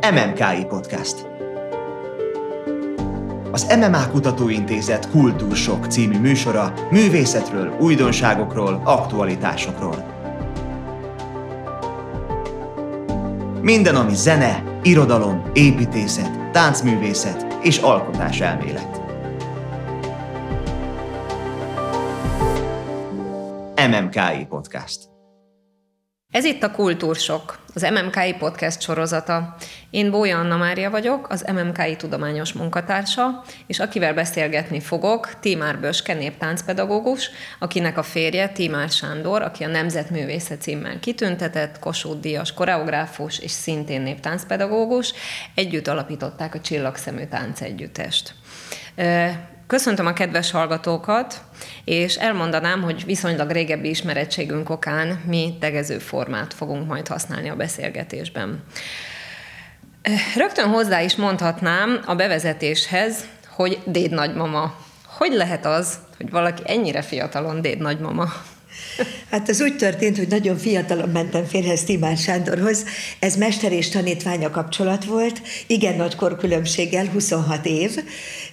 MMKI Podcast. Az MMA Kutatóintézet Kultúrsok című műsora művészetről, újdonságokról, aktualitásokról. Minden, ami zene, irodalom, építészet, táncművészet és alkotás elmélet. MMKI Podcast. Ez itt a Kultúrsok, az MMKI podcast sorozata. Én Bója Anna Mária vagyok, az MMKI tudományos munkatársa, és akivel beszélgetni fogok, Tímár Böske néptáncpedagógus, akinek a férje Tímár Sándor, aki a Nemzetművészet címmel kitüntetett, Kossuth Díjas koreográfus és szintén néptáncpedagógus. Együtt alapították a Csillagszemű Táncegyüttest. Köszöntöm a kedves hallgatókat, és elmondanám, hogy viszonylag régebbi ismerettségünk okán mi tegező formát fogunk majd használni a beszélgetésben. Rögtön hozzá is mondhatnám a bevezetéshez, hogy déd nagymama. Hogy lehet az, hogy valaki ennyire fiatalon déd nagymama? Hát ez úgy történt, hogy nagyon fiatalon mentem férhez Timán Sándorhoz. Ez mester és tanítványa kapcsolat volt, igen nagy korkülönbséggel, 26 év,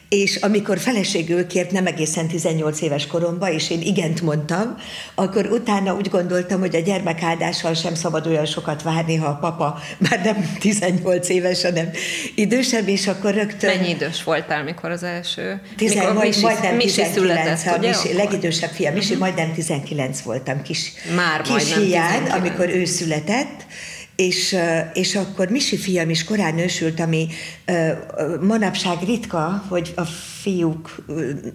és amikor feleségül kért nem egészen 18 éves koromban, és én igent mondtam, akkor utána úgy gondoltam, hogy a gyermekáldással sem szabad olyan sokat várni, ha a papa már nem 18 éves, hanem idősebb, és akkor rögtön... Mennyi idős voltál, mikor az első? Tizen, mikor majd, Misi, majdnem Misi 19, született, a ugye? Misi, legidősebb fia, Misi, uh-huh. majdnem 19 voltam, kis, Már kis hiány, 19. amikor ő született, és, és akkor Misi fiam is korán nősült, ami manapság ritka, hogy a fiúk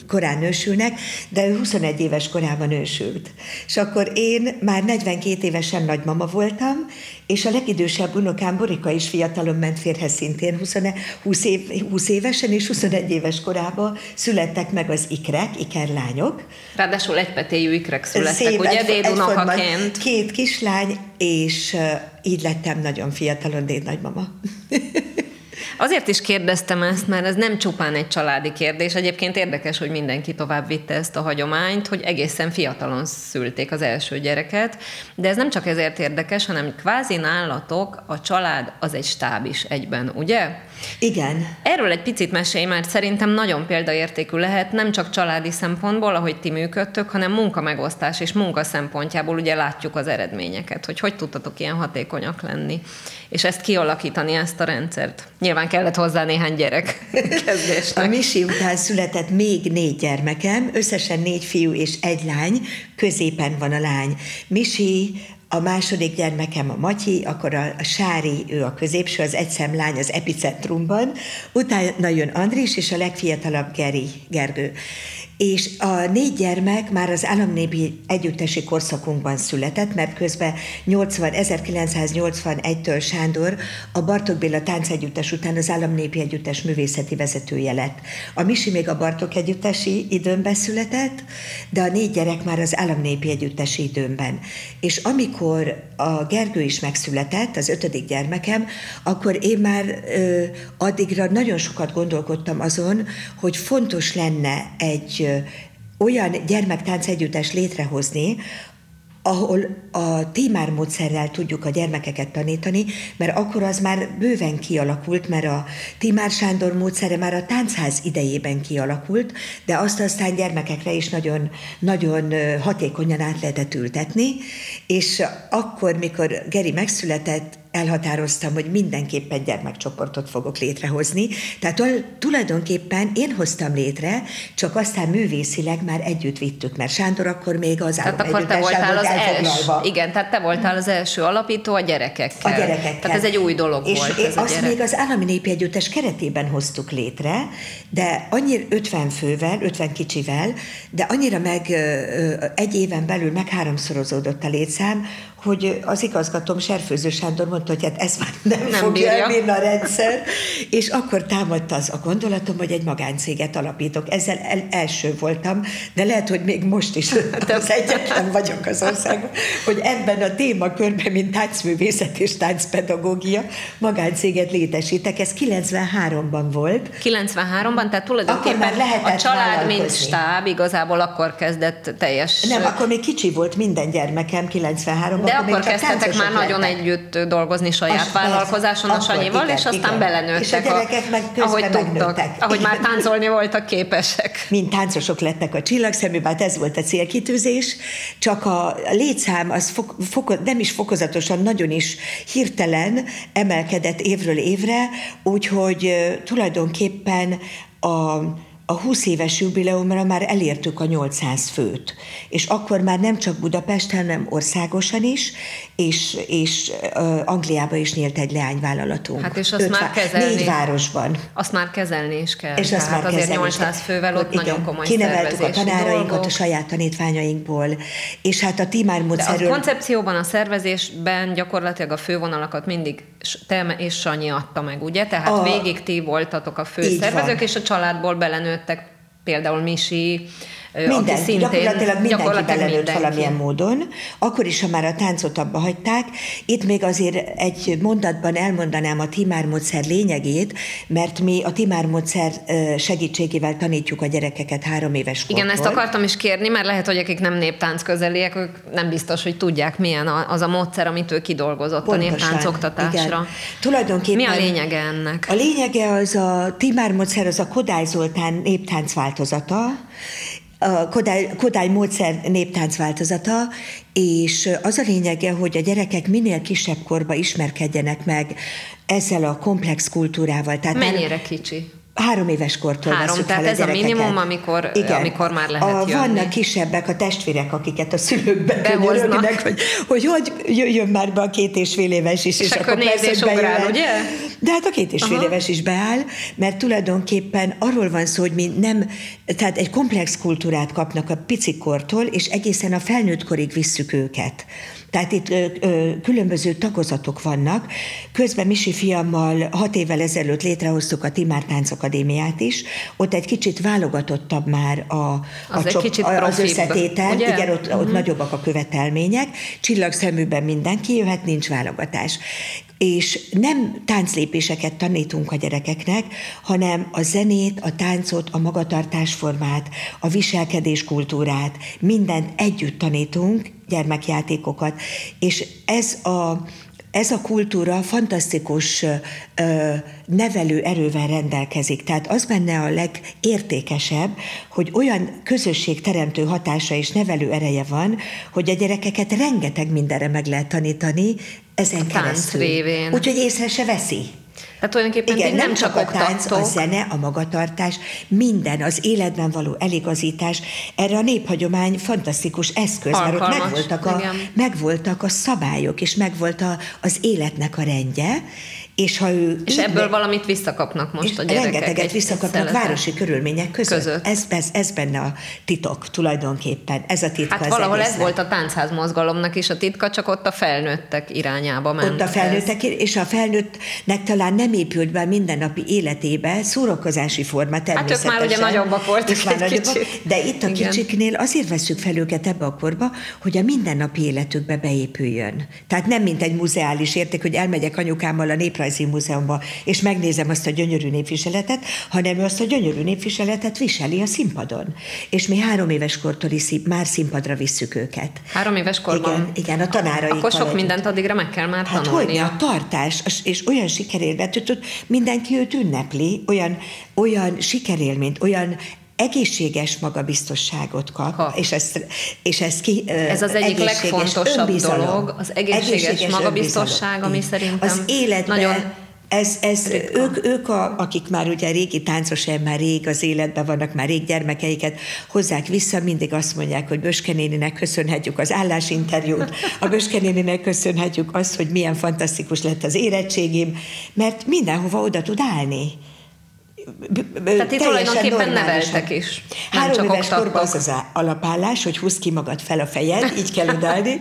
korán nősülnek, de ő 21 éves korában nősült. És akkor én már 42 évesen nagymama voltam, és a legidősebb unokám Borika is fiatalon ment férhez szintén 20, 20, év, 20 évesen, és 21 éves korában születtek meg az ikrek, ikerlányok. Ráadásul egypetéjű ikrek születtek, ugye, dédunokaként? Két kislány, és így lettem nagyon fiatalon déd nagymama. Azért is kérdeztem ezt, mert ez nem csupán egy családi kérdés. Egyébként érdekes, hogy mindenki tovább vitte ezt a hagyományt, hogy egészen fiatalon szülték az első gyereket. De ez nem csak ezért érdekes, hanem kvázi nálatok a család az egy stáb is egyben, ugye? Igen. Erről egy picit mesélj, mert szerintem nagyon példaértékű lehet, nem csak családi szempontból, ahogy ti működtök, hanem munkamegosztás és munka szempontjából ugye látjuk az eredményeket, hogy hogy tudtatok ilyen hatékonyak lenni, és ezt kialakítani, ezt a rendszert. Nyilván kellett hozzá néhány gyerek kezdésnek. A Misi után született még négy gyermekem, összesen négy fiú és egy lány, középen van a lány. Misi a második gyermekem a Matyi, akkor a, a Sári, ő a középső, az egyszemlány az epicentrumban, utána jön Andris, és a legfiatalabb Geri, Gergő. És a négy gyermek már az államnépi együttesi korszakunkban született, mert közben 80, 1981-től Sándor a Bartók Béla táncegyüttes után az államnépi együttes művészeti vezetője lett. A Misi még a Bartók együttesi időmben született, de a négy gyerek már az államnépi együttesi időmben. És amikor a Gergő is megszületett, az ötödik gyermekem, akkor én már ö, addigra nagyon sokat gondolkodtam azon, hogy fontos lenne egy olyan gyermektánc együttes létrehozni, ahol a témár módszerrel tudjuk a gyermekeket tanítani, mert akkor az már bőven kialakult, mert a Timár Sándor módszere már a táncház idejében kialakult, de azt aztán gyermekekre is nagyon, nagyon hatékonyan át lehetett ültetni, és akkor, mikor Geri megszületett, elhatároztam, hogy mindenképpen gyermekcsoportot fogok létrehozni. Tehát tulajdonképpen én hoztam létre, csak aztán művészileg már együtt vittük, mert Sándor akkor még az Tehát akkor te voltál az első. Igen, tehát te voltál az első alapító a gyerekekkel. A gyerekekkel. Tehát ez egy új dolog és volt. És ez azt még az állami népi együttes keretében hoztuk létre, de annyira 50 fővel, 50 kicsivel, de annyira meg egy éven belül meg háromszorozódott a létszám, hogy az igazgatóm Serfőző Sándor mondta, hogy hát ez már nem, Nem fogja bírja. elbírni a rendszer, és akkor támadta az a gondolatom, hogy egy magáncéget alapítok. Ezzel el, első voltam, de lehet, hogy még most is az egyetlen vagyok az országban, hogy ebben a témakörben, mint táncművészet és táncpedagógia, magáncéget létesítek. Ez 93-ban volt. 93-ban, tehát tulajdonképpen a család, mint stáb igazából akkor kezdett teljes... Nem, akkor még kicsi volt minden gyermekem 93-ban. De akkor csak kezdtetek már nagyon lettek. együtt dolgozni saját Az- vállalkozáson a akkor Sanyival, igen, és aztán igen. belenőttek, És a gyerekek meg közben ahogy tudtak, ahogy már táncolni voltak képesek. mint táncosok lettek a csillagszemű, hát ez volt a célkitűzés, csak a létszám az fok, foko, nem is fokozatosan, nagyon is hirtelen emelkedett évről évre, úgyhogy tulajdonképpen a a 20 éves jubileumra már elértük a 800 főt, és akkor már nem csak Budapesten, hanem országosan is, és, és uh, Angliába is nyílt egy leányvállalatunk. Hát és azt Öt már kezelni- Négy városban. Azt már kezelni is kell. És azt Tehát már azért kezelni 800 kell. fővel ott Igen, nagyon komoly Kineveltük a tanárainkat dolgok. a saját tanítványainkból, és hát a Timár De a módszerről... koncepcióban, a szervezésben gyakorlatilag a fővonalakat mindig te és Sanyi adta meg, ugye? Tehát A- végig ti voltatok a fő Így szervezők, van. és a családból belenőttek például Misi, Minden, aki szintén gyakorlatilag mindenki gyakorlatilag belenőtt mindenki. valamilyen módon, akkor is, ha már a táncot abba hagyták. Itt még azért egy mondatban elmondanám a Timár módszer lényegét, mert mi a Timár módszer segítségével tanítjuk a gyerekeket három éves kortól. Igen, ezt akartam is kérni, mert lehet, hogy akik nem néptánc közeliek, ők nem biztos, hogy tudják, milyen az a módszer, amit ő kidolgozott a néptánc oktatásra. Igen. Tulajdonképpen Mi a lényege ennek? A lényege az a Timár módszer, az a Kodály Zoltán néptánc változata, a Kodály, Kodály módszer néptánc változata, és az a lényege, hogy a gyerekek minél kisebb korba ismerkedjenek meg ezzel a komplex kultúrával. Tehát Mennyire kicsi? Három éves kortól Három, tehát fel ez a gyerekeket. minimum, amikor- amikor már lehet a, jönni. Vannak kisebbek, a testvérek, akiket a szülők bekönyörögnek, hogy, hogy hogy jöjjön már be a két és fél éves is, És akkor néz persze, és hogy ugrál, ugye? De hát a két és fél Aha. éves is beáll, mert tulajdonképpen arról van szó, hogy mi nem, tehát egy komplex kultúrát kapnak a picikortól, és egészen a felnőtt korig visszük őket. Tehát itt ö, ö, különböző tagozatok vannak. Közben Misi fiammal hat évvel ezelőtt létrehoztuk a Timár Tánc Akadémiát is. Ott egy kicsit válogatottabb már a, Az a egy kicsit az profibb, összetétel. ugye? Igen, ott, ott nagyobbak a követelmények. Csillagszeműben mindenki jöhet, nincs válogatás. És nem tánclépéseket tanítunk a gyerekeknek, hanem a zenét, a táncot, a magatartásformát, a viselkedés kultúrát, mindent együtt tanítunk, gyermekjátékokat, és ez a ez a kultúra fantasztikus ö, nevelő erővel rendelkezik. Tehát az benne a legértékesebb, hogy olyan közösségteremtő hatása és nevelő ereje van, hogy a gyerekeket rengeteg mindenre meg lehet tanítani ezen tánc keresztül. révén. Úgyhogy észre se veszi. Tehát tulajdonképpen Igen, nem, nem csak csak a tánc, a zene, a magatartás, minden, az életben való eligazítás. Erre a néphagyomány fantasztikus eszköz, mert ott Alkalmas, megvoltak a, igen. megvoltak a szabályok, és megvolt a, az életnek a rendje, és ha ő... és így ebből valamit visszakapnak most a gyerekek. rengeteget visszakapnak szeletet. városi körülmények között. Között. Ez, ez, ez benne a titok tulajdonképpen. Ez a titka Hát az valahol ez volt a táncház mozgalomnak is a titka, csak ott a felnőttek irányába ment. Ott a ez. felnőttek, és a felnőttnek talán nem épült be mindennapi életébe szórakozási forma Hát természetesen. ők már ugye nagyobbak voltak Ők már nagyobbak, kicsit. De itt a Igen. kicsiknél azért veszük fel őket ebbe a korba, hogy a mindennapi életükbe beépüljön. Tehát nem mint egy muzeális érték, hogy elmegyek anyukámmal a Néprajzi Múzeumba, és megnézem azt a gyönyörű népviseletet, hanem ő azt a gyönyörű népviseletet viseli a színpadon. És mi három éves kortól is szín- már színpadra visszük őket. Három éves korban? Igen, igen, a tanáraikkal Akkor sok mindent addigra meg kell már Hát tanulnia. hogy a tartás, és olyan sikerélményt, hogy mindenki őt ünnepli, olyan, olyan sikerélményt, olyan egészséges magabiztosságot kap, Kap. és ezt, és ezt ki, Ez az egyik egészséges legfontosabb dolog, az egészséges magabiztosság, önbizalom. ami Így. szerintem az életben nagyon ez, ez ritka. ők, ők a, akik már ugye régi táncosai, már rég az életben vannak, már rég gyermekeiket hozzák vissza, mindig azt mondják, hogy Böske néninek köszönhetjük az állásinterjút, a Böske néninek köszönhetjük azt, hogy milyen fantasztikus lett az érettségim, mert mindenhova oda tud állni. Tehát ti tulajdonképpen neveltek is, nem Három csak éves korban az az alapállás, hogy húzd ki magad fel a fejed, így kell odállni.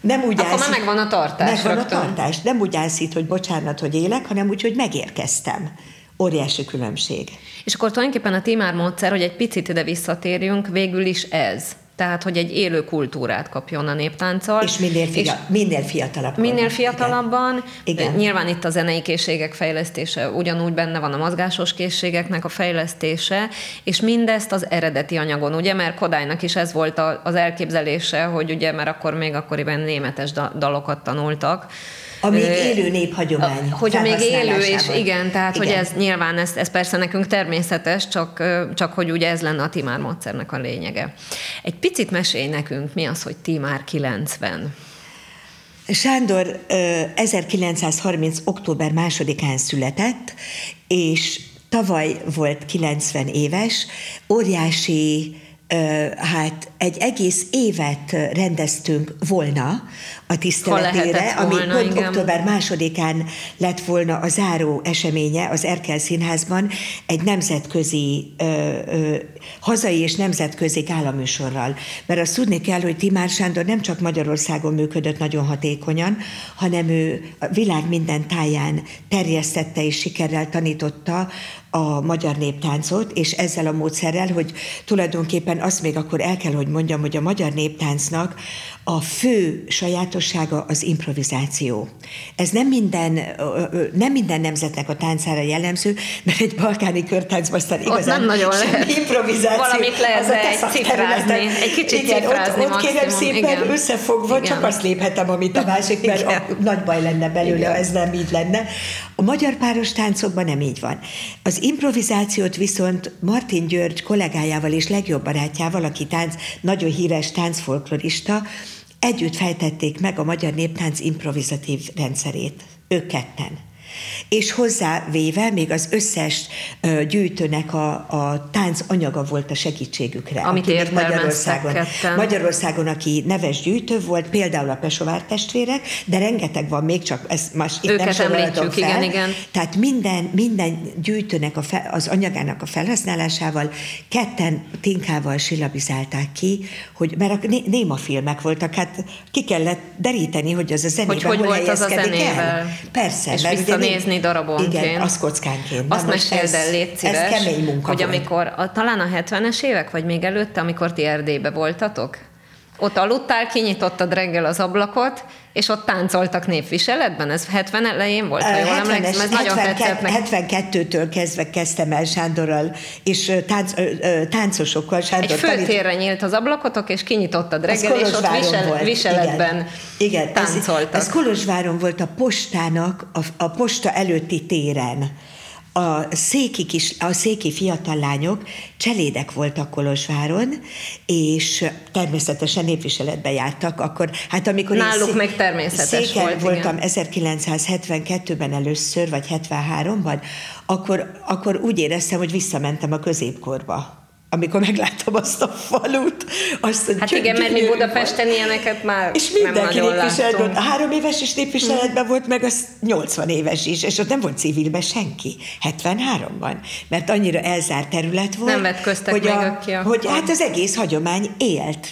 Nem úgy Akkor állsz már itt- megvan a tartás Megvan rögtön. a tartás. Nem úgy állsz itt, hogy bocsánat, hogy élek, hanem úgy, hogy megérkeztem. Óriási különbség. És akkor tulajdonképpen a Timár módszer, hogy egy picit ide visszatérjünk, végül is ez. Tehát, hogy egy élő kultúrát kapjon a néptánccal. És minél, fia, minél fiatalabb. Minél fiatalabban, Igen. Igen. nyilván itt a zenei készségek fejlesztése ugyanúgy benne van a mozgásos készségeknek a fejlesztése, és mindezt az eredeti anyagon, ugye, mert Kodálynak is ez volt az elképzelése, hogy ugye, mert akkor még akkoriban németes da- dalokat tanultak, A még élő néphagyomány. Hogy a még élő, és igen, tehát igen. hogy ez nyilván, ez, ez persze nekünk természetes, csak, csak hogy ugye ez lenne a Timár módszernek a lényege. Egy picit mesélj nekünk, mi az, hogy Timár 90? Sándor ö, 1930. október másodikán született, és tavaly volt 90 éves, óriási hát egy egész évet rendeztünk volna a tiszteletére, ami volna, pont igen. október másodikán lett volna a záró eseménye az Erkel Színházban egy nemzetközi, ö, ö, hazai és nemzetközi gálaműsorral. Mert azt tudni kell, hogy Timár Sándor nem csak Magyarországon működött nagyon hatékonyan, hanem ő a világ minden táján terjesztette és sikerrel tanította a magyar néptáncot, és ezzel a módszerrel, hogy tulajdonképpen azt még akkor el kell, hogy mondjam, hogy a magyar néptáncnak a fő sajátossága az improvizáció. Ez nem minden, nem minden nemzetnek a táncára jellemző, mert egy balkáni körtáncban aztán igazán nem nagyon lehet. improvizáció. Valamit lehet cifrázni, egy kicsit igen, cifrázni ott, ott kérem maximum, szépen igen. összefogva, Igen. csak azt léphetem, amit a másik, mert a, nagy baj lenne belőle, Igen. ha ez nem így lenne. A magyar páros táncokban nem így van. Az improvizációt viszont Martin György kollégájával és legjobb barátjával, aki tánc, nagyon híres táncfolklorista, együtt fejtették meg a magyar néptánc improvizatív rendszerét. Ők ketten. És hozzávéve még az összes gyűjtőnek a, a tánc anyaga volt a segítségükre. Amit Magyarországon. Magyarországon, aki neves gyűjtő volt, például a Pesovár testvérek, de rengeteg van még, csak ez most itt Őket nem említjük, fel. igen, igen. Tehát minden, minden gyűjtőnek a fe, az anyagának a felhasználásával ketten tinkával silabizálták ki, hogy, mert a né- néma filmek voltak, hát ki kellett deríteni, hogy az a zenében Hogy hogy hol volt az a helyezkedik el. zenével. Persze. És mert nem- darabonként. Igen, az kockánként. Na Azt meséld el, légy szíves, Ez kemény munka hogy volt. amikor, a, talán a 70-es évek, vagy még előtte, amikor ti Erdélybe voltatok, ott aludtál, kinyitottad reggel az ablakot, és ott táncoltak népviseletben? Ez 70 elején volt, ha jól 70-es, emlékszem, ez nagyon tetszett meg. 72-től kezdve kezdtem el Sándorral, és tánc, táncosokkal Sándor Egy tanít- főtérre nyílt az ablakotok, és kinyitottad reggel, és ott visel, volt. viseletben igen. Igen, táncoltak. Ez, ez Kolozsváron volt a postának, a, a posta előtti téren. A széki, kis, a széki fiatal lányok cselédek voltak Kolozsváron, és természetesen népviseletbe jártak, akkor, hát amikor Náluk szé- még természetes széken volt, voltam igen. 1972-ben először, vagy 73-ban, akkor, akkor úgy éreztem, hogy visszamentem a középkorba. Amikor megláttam azt a falut, azt a Hát igen, mert mi Budapesten ilyeneket már és mindenki népviseletben, három éves is népviseletben volt, meg az 80 éves is, és ott nem volt civilben senki, 73-ban, mert annyira elzárt terület volt, Nem vetköztek hogy, még a, aki akkor. hogy hát az egész hagyomány élt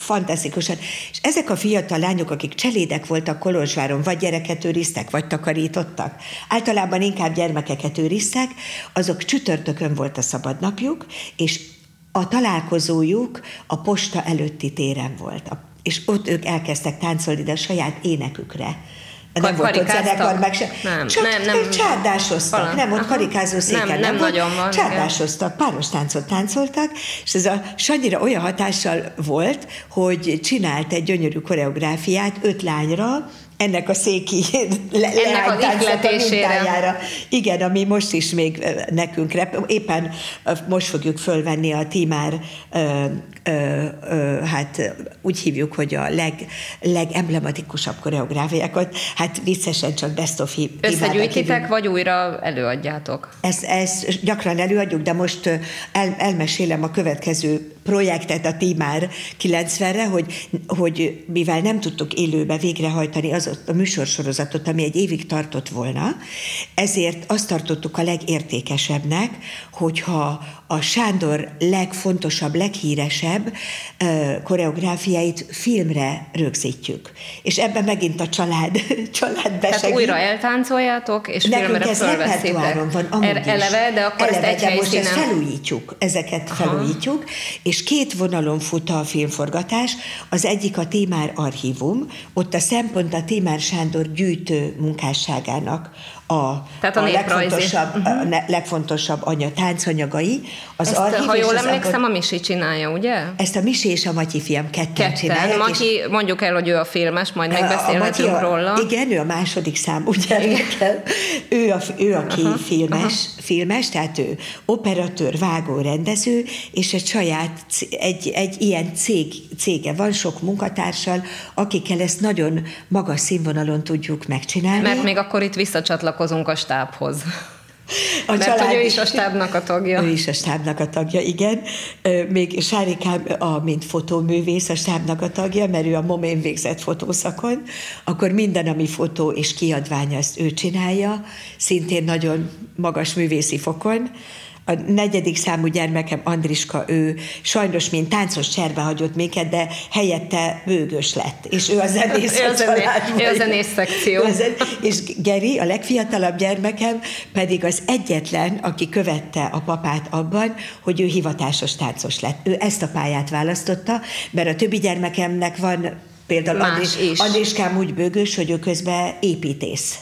fantasztikusan. És ezek a fiatal lányok, akik cselédek voltak Kolozsváron, vagy gyereket őriztek, vagy takarítottak, általában inkább gyermekeket őriztek, azok csütörtökön volt a szabadnapjuk, és a találkozójuk a posta előtti téren volt. És ott ők elkezdtek táncolni, de a saját énekükre. Nem volt ott zenekar, meg se. Nem, Csak nem, nem. csárdásoztak. Valami. Nem, ott karikázó széken Nem, nem volt. nagyon igen. Csárdásoztak, páros táncot táncoltak, és ez a Sanyira olyan hatással volt, hogy csinált egy gyönyörű koreográfiát öt lányra, ennek a széki le- Ennek a mintájára. Igen, ami most is még nekünk rep, éppen most fogjuk fölvenni a Timár, ö, ö, hát úgy hívjuk, hogy a leg, legemblematikusabb koreográfiákat, hát viccesen csak best of Timárt, Összegyűjtitek, vagy újra előadjátok? ezt, ezt gyakran előadjuk, de most el, elmesélem a következő projektet a Tímár 90-re, hogy, hogy mivel nem tudtuk élőbe végrehajtani az a műsorsorozatot, ami egy évig tartott volna, ezért azt tartottuk a legértékesebbnek, hogyha a Sándor legfontosabb, leghíresebb ö, koreográfiáit filmre rögzítjük. És ebben megint a család, család Tehát besegít. újra eltáncoljátok, és Nekünk filmre ez repertoáron van amúgy Er- is. Eleve, de akkor Eleve, ezt egy de most ezt felújítjuk, ezeket Aha. felújítjuk, és két vonalon fut a filmforgatás, az egyik a Témár Archívum, ott a szempont a Témár Sándor gyűjtő munkásságának a, Tehát a a legfontosabb, uh-huh. a ne- legfontosabb anya, táncanyagai. Az Ezt, archív ha és jól emlékszem, a Misi csinálja, ugye? Ezt a Misi és a Matyi fiam ketten, Ketten. csinálják. és- Matyi, mondjuk el, hogy ő a filmes, majd a megbeszélhetünk a- róla. Igen, ő a második számú gyermekem. Ő, a, ő aki uh-huh, filmes, tehát ő operatőr, vágó, rendező, és egy saját, egy, egy ilyen cég, cége van, sok munkatársal, akikkel ezt nagyon magas színvonalon tudjuk megcsinálni. Mert még akkor itt visszacsatlakozunk a stábhoz. A Mert család hogy ő is- a stábnak a tagja. Ő is a stábnak a tagja, igen. Még Sárikám, a, mint fotóművész, a stábnak a tagja, mert ő a momén végzett fotószakon, akkor minden, ami fotó és kiadvány, azt ő csinálja, szintén nagyon magas művészi fokon. A negyedik számú gyermekem Andriska, ő sajnos, mint táncos cserbe hagyott minket, de helyette bőgös lett, és ő a zenész Ő a zené- ő a zenész szekció. Ő a zen- és Geri, a legfiatalabb gyermekem, pedig az egyetlen, aki követte a papát abban, hogy ő hivatásos táncos lett. Ő ezt a pályát választotta, mert a többi gyermekemnek van például Andris, is. Andriskám úgy bőgős, hogy ő közben építész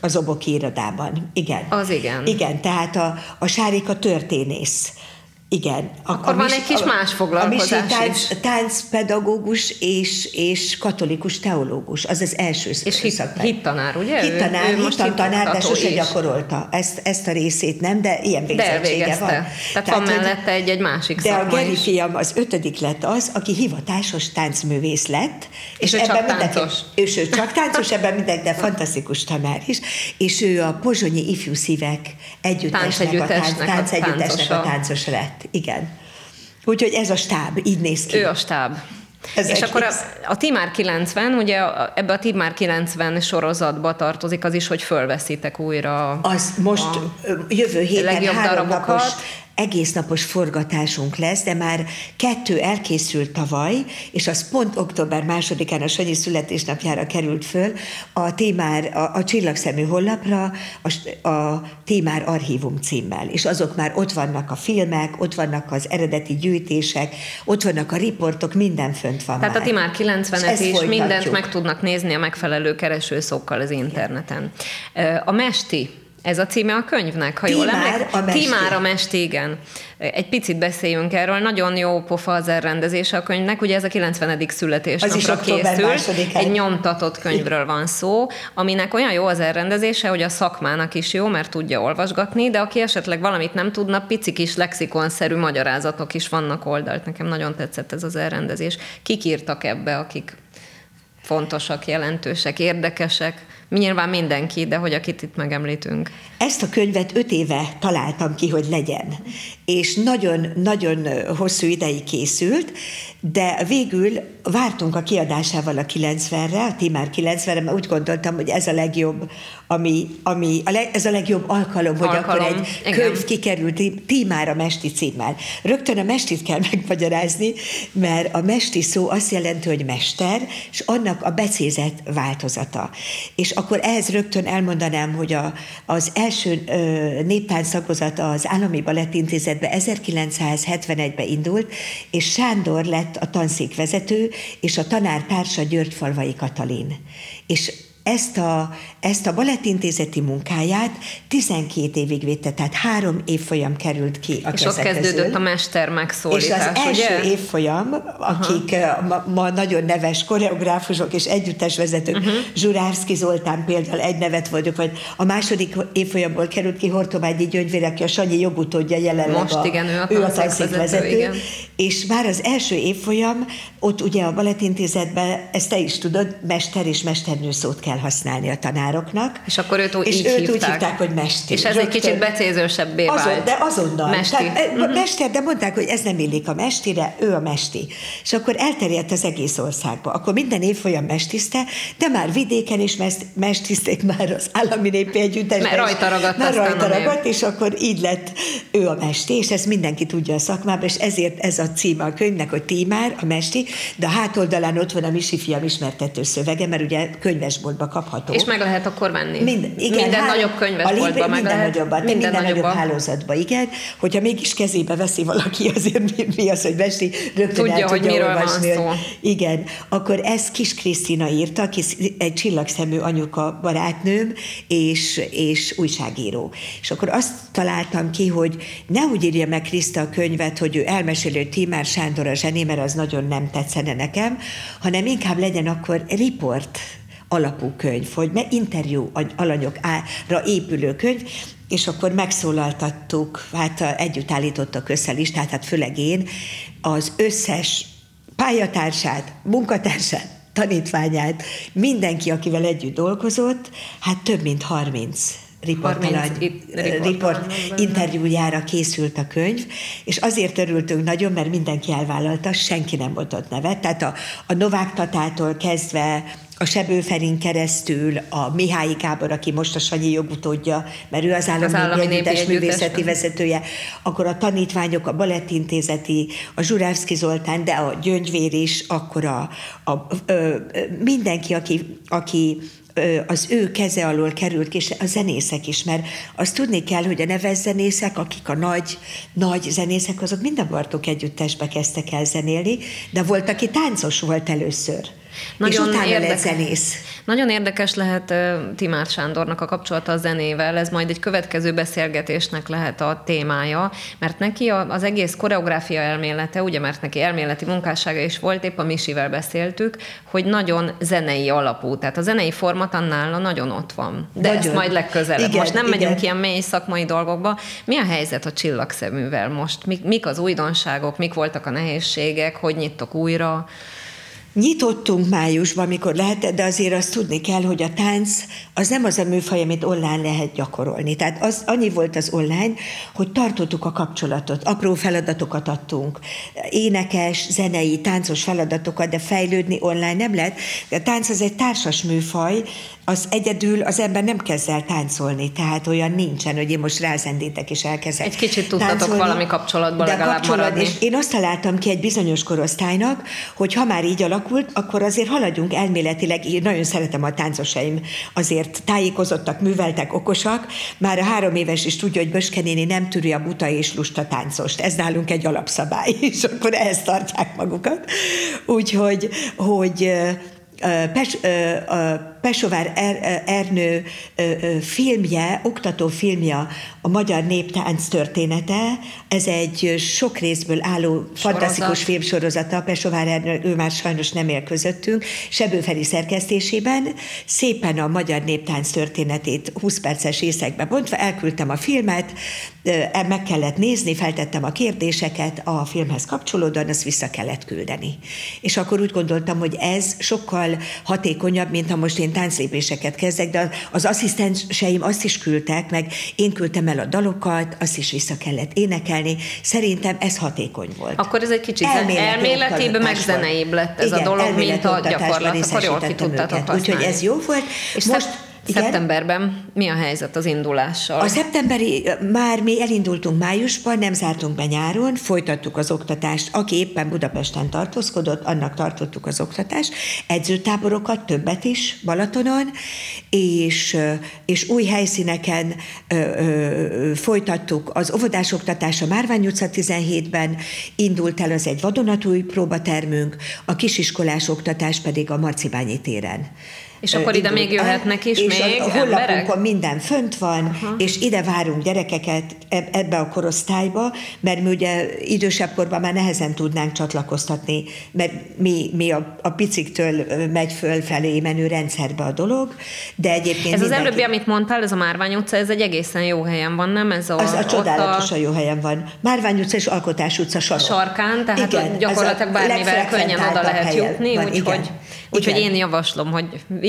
az oboki irodában. Igen. Az igen. Igen, tehát a, a Sárika történész. Igen. Akkor a van egy kis a- más foglalkozás A tánc, is. táncpedagógus és, és katolikus teológus, az az első És hit, hittanár, ugye? Ő- Hittanár, hittantanár, de sose is. gyakorolta ezt, ezt a részét, nem, de ilyen végzettsége van. Tehát, van hogy- mellette egy, egy másik de a Geri is. fiam az ötödik lett az, aki hivatásos táncművész lett. És ő csak táncos. És ő csak táncos, ebben mindenki, de fantasztikus tanár is. És ő a Pozsonyi Ifjú Szívek együttesnek, a, tánc, Táncegyüttesnek a táncegyüttesnek táncos lett. Igen. Úgyhogy ez a stáb, így néz ki. Ő a stáb. Ez és akkor a, a Timár 90, ugye ebbe a Timár 90 sorozatba tartozik az is, hogy fölveszitek újra Az most a jövő héten legjobb három darabokat. napos egész napos forgatásunk lesz, de már kettő elkészült tavaly, és az pont október másodikán a Sanyi születésnapjára került föl a témár, a, a csillagszemű hollapra a, a témár archívum címmel. És azok már ott vannak a filmek, ott vannak az eredeti gyűjtések, ott vannak a riportok, minden fönt van Tehát már. a Timár És 90-et ezt is mindent meg tudnak nézni a megfelelő keresőszokkal az interneten. A Mesti, ez a címe a könyvnek, ha jól Timár emlékszem. a Mesti. Timár a Mesti, igen. Egy picit beszéljünk erről. Nagyon jó pofa az elrendezése a könyvnek. Ugye ez a 90. születésnapra készült. Egy nyomtatott könyvről van szó, aminek olyan jó az elrendezése, hogy a szakmának is jó, mert tudja olvasgatni, de aki esetleg valamit nem tudna, pici kis lexikonszerű magyarázatok is vannak oldalt. Nekem nagyon tetszett ez az elrendezés. Kik írtak ebbe, akik fontosak, jelentősek, érdekesek? Nyilván mindenki, de hogy akit itt megemlítünk. Ezt a könyvet öt éve találtam ki, hogy legyen, és nagyon-nagyon hosszú ideig készült, de végül vártunk a kiadásával a 90-re, a Timár 90-re, mert úgy gondoltam, hogy ez a legjobb, ami, ami a leg, ez a legjobb alkalom, hogy Alkalom, akkor egy igen. könyv kikerült Tímár a Mesti címmel. Rögtön a Mestit kell megmagyarázni, mert a Mesti szó azt jelenti, hogy mester, és annak a becézett változata. És akkor ehhez rögtön elmondanám, hogy a, az első ö, néppánc szakozat az Állami Balettintézetbe 1971-ben indult, és Sándor lett a tanszékvezető, és a tanár társa Györgyfalvai Katalin. És ezt a, ezt a balettintézeti munkáját 12 évig védte, tehát három évfolyam került ki a És ott kezdődött közül. a mester És megszólítás, az első ugye? évfolyam, akik uh, ma, ma nagyon neves koreográfusok és együttesvezetők, uh-huh. Zsurárszki Zoltán például egy nevet vagyok, vagy a második évfolyamból került ki Hortományi Gyöngyvér, aki a Sanyi jogutódja jelenleg. Most igen, ő a ő a tanszékvezető, tanszékvezető. igen. És már az első évfolyam, ott ugye a balettintézetben, ezt te is tudod, mester és mesternő szót kell használni a tanároknak. És akkor őt úgy és így őt hívták. úgy hívták, hogy mester. És ez egy kicsit becézősebbé Azon, vált. de azonnal. Mesti. Tehát, uh-huh. Mester, de mondták, hogy ez nem illik a mestire, ő a mesti. És akkor elterjedt az egész országba. Akkor minden évfolyam mestiszte, de már vidéken is mest, mestiszték már az állami népi együttesben. Mert rajta ragadt Már rajta ragadt, és akkor így lett ő a mesti, és ezt mindenki tudja a szakmában, és ezért ez a címe a könyvnek, hogy Tímár, a mesti, de a hátoldalán ott van a Misi fiam ismertető szövege, mert ugye könyvesboltba könyvboltba kapható. És meg lehet akkor venni. Mind, igen, minden há- nagyobb könyvesboltban meg minden lehet. nagyobban, minden, minden nagyobb hálózatban, igen. Hogyha mégis kezébe veszi valaki, azért mi, mi az, hogy vesti, rögtön Tudja, el hogy tudja miről van szó. hogy- Igen, akkor ezt Kis Krisztina írta, aki egy csillagszemű anyuka barátnőm, és, és újságíró. És akkor azt találtam ki, hogy ne úgy írja meg Kriszta a könyvet, hogy ő elmesélő Tímár Sándor a zseni, mert az nagyon nem tetszene nekem, hanem inkább legyen akkor riport alapú könyv, hogy me- interjú alanyokra épülő könyv, és akkor megszólaltattuk, hát együtt állítottak össze listát, hát főleg én, az összes pályatársát, munkatársát, tanítványát, mindenki, akivel együtt dolgozott, hát több mint 30 30 riportalany, it- riportalany riport benne. interjújára készült a könyv, és azért örültünk nagyon, mert mindenki elvállalta, senki nem mondott nevet, tehát a, a Novák Tatától kezdve a Sebő Ferin keresztül, a Mihály Gábor, aki most a Sanyi jogutódja, mert ő az állami, Az állami együttes művészeti vezetője, akkor a tanítványok, a balettintézeti, a Zsurávszki Zoltán, de a Gyöngyvér is, akkor a, a, ö, mindenki, aki, aki az ő keze alól került és a zenészek is, mert azt tudni kell, hogy a neves zenészek, akik a nagy, nagy zenészek, azok mind a Bartók együttesbe kezdtek el zenélni, de volt, aki táncos volt először. És utána lett zenész. Nagyon érdekes lehet Timár Sándornak a kapcsolata a zenével, ez majd egy következő beszélgetésnek lehet a témája, mert neki az egész koreográfia elmélete, ugye, mert neki elméleti munkássága is volt, épp a Misivel beszéltük, hogy nagyon zenei alapú, tehát a zenei format annál nagyon ott van. De Nagyon. ezt majd legközelebb. Igen, most nem igen. megyünk ilyen mély szakmai dolgokba. Mi a helyzet a csillagszeművel most? Mik, mik az újdonságok, mik voltak a nehézségek, hogy nyittok újra? Nyitottunk májusban, amikor lehetett, de azért azt tudni kell, hogy a tánc az nem az a műfaj, amit online lehet gyakorolni. Tehát az, annyi volt az online, hogy tartottuk a kapcsolatot, apró feladatokat adtunk, énekes, zenei, táncos feladatokat, de fejlődni online nem lehet. A tánc az egy társas műfaj, az egyedül az ember nem kezd el táncolni, tehát olyan nincsen, hogy én most rázendítek és elkezdek Egy kicsit tudtatok táncolni. valami kapcsolatba De legalább kapcsolat, maradni. És én azt találtam ki egy bizonyos korosztálynak, hogy ha már így alakult, akkor azért haladjunk elméletileg, én nagyon szeretem a táncosaim, azért tájékozottak, műveltek, okosak, már a három éves is tudja, hogy Böske néni nem tűri a buta és lusta táncost. Ez nálunk egy alapszabály, és akkor ehhez tartják magukat. Úgyhogy, hogy Pes, Pesovár er, Ernő filmje, oktató filmje, a magyar néptánc története, ez egy sok részből álló fantasztikus filmsorozata, Pesovár Ernő, ő már sajnos nem él közöttünk, Sebő Feri szerkesztésében, szépen a magyar néptánc történetét 20 perces részekbe bontva, elküldtem a filmet, ö, meg kellett nézni, feltettem a kérdéseket. A filmhez kapcsolódóan, azt vissza kellett küldeni. És akkor úgy gondoltam, hogy ez sokkal hatékonyabb, mint ha most én tánclépéseket kezdek, de az asszisztenseim azt is küldtek, meg én küldtem el a dalokat, azt is vissza kellett énekelni. Szerintem ez hatékony volt. Akkor ez egy kicsit Elméleti elméletibb, meg zeneibb lett ez Igen, a dolog, mint a gyakorlat. Akkor jól ki használni. Úgyhogy ez jó volt. És Most, igen? szeptemberben mi a helyzet az indulással? A szeptemberi, már mi elindultunk májusban, nem zártunk be nyáron, folytattuk az oktatást. Aki éppen Budapesten tartózkodott, annak tartottuk az oktatást. Edzőtáborokat, többet is Balatonon, és, és új helyszíneken ö, ö, folytattuk. Az óvodás oktatás a Márvány utca 17-ben indult el, az egy vadonatúj próbatermünk, a kisiskolás oktatás pedig a Marcibányi téren. És akkor ide még jöhetnek is és még a, a honlapunkon minden fönt van, uh-huh. és ide várunk gyerekeket eb- ebbe a korosztályba, mert mi ugye idősebb korban már nehezen tudnánk csatlakoztatni, mert mi, mi a, a piciktől megy fölfelé menő rendszerbe a dolog, de egyébként Ez az mindenki- előbbi, amit mondtál, ez a Márvány utca, ez egy egészen jó helyen van, nem? Ez a, az a csodálatosan jó helyen van. Márvány utca és Alkotás utca sarok. sarkán, tehát Igen, gyakorlatilag a bármivel könnyen oda lehet jutni, úgyhogy Igen. én javaslom, hogy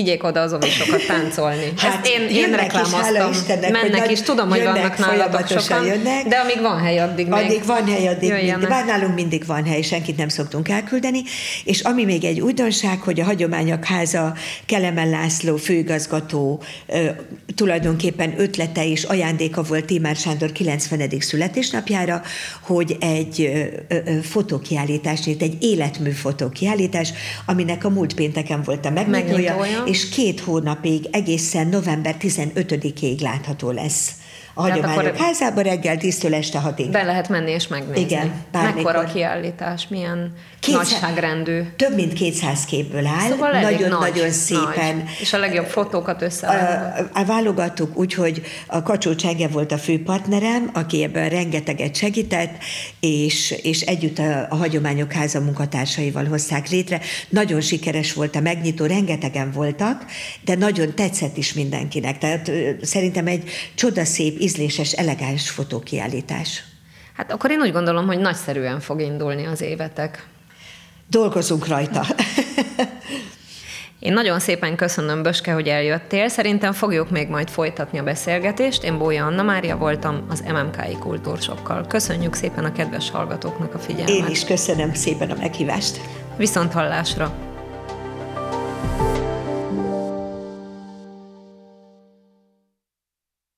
vigyék oda az ovisokat táncolni. Hát Ezt én, én jönnek is, reklámoztam. Istennek, Mennek is, tudom, hogy jönnek, vannak nálatok sokan, jönnek. de amíg van hely, addig még Addig van hely, addig mindig. Bár nálunk mindig van hely, senkit nem szoktunk elküldeni. És ami még egy újdonság, hogy a Hagyományok Háza Kelemen László főigazgató tulajdonképpen ötlete és ajándéka volt Tímár Sándor 90. születésnapjára, hogy egy fotókiállítás, egy életmű fotókiállítás, aminek a múlt pénteken volt a Megnyitója. És két hónapig, egészen november 15-ig látható lesz. A Tehát Hagyományok házában reggel 10-től este 6-ig. Be lehet menni és megnézni. Igen, bármikor. Mekkora kiállítás, milyen Kétszáz- nagyságrendű. Több mint 200 képből áll, Szóval nagyon-nagyon nagy, szépen. Nagy. És a legjobb fotókat összeállítani. A, válogattuk úgy, hogy a Kacsó Csenge volt a fő partnerem, aki ebben rengeteget segített, és, és együtt a, a Hagyományok Háza munkatársaival hozták létre. Nagyon sikeres volt a megnyitó, rengetegen voltak, de nagyon tetszett is mindenkinek. Tehát szerintem egy csodaszép, ízléses, elegáns fotókiállítás. Hát akkor én úgy gondolom, hogy nagyszerűen fog indulni az évetek. Dolgozunk rajta. Én nagyon szépen köszönöm, Böske, hogy eljöttél. Szerintem fogjuk még majd folytatni a beszélgetést. Én Bója Anna Mária voltam az MMKI Kultúrsokkal. Köszönjük szépen a kedves hallgatóknak a figyelmet. Én is köszönöm szépen a meghívást. Viszont hallásra!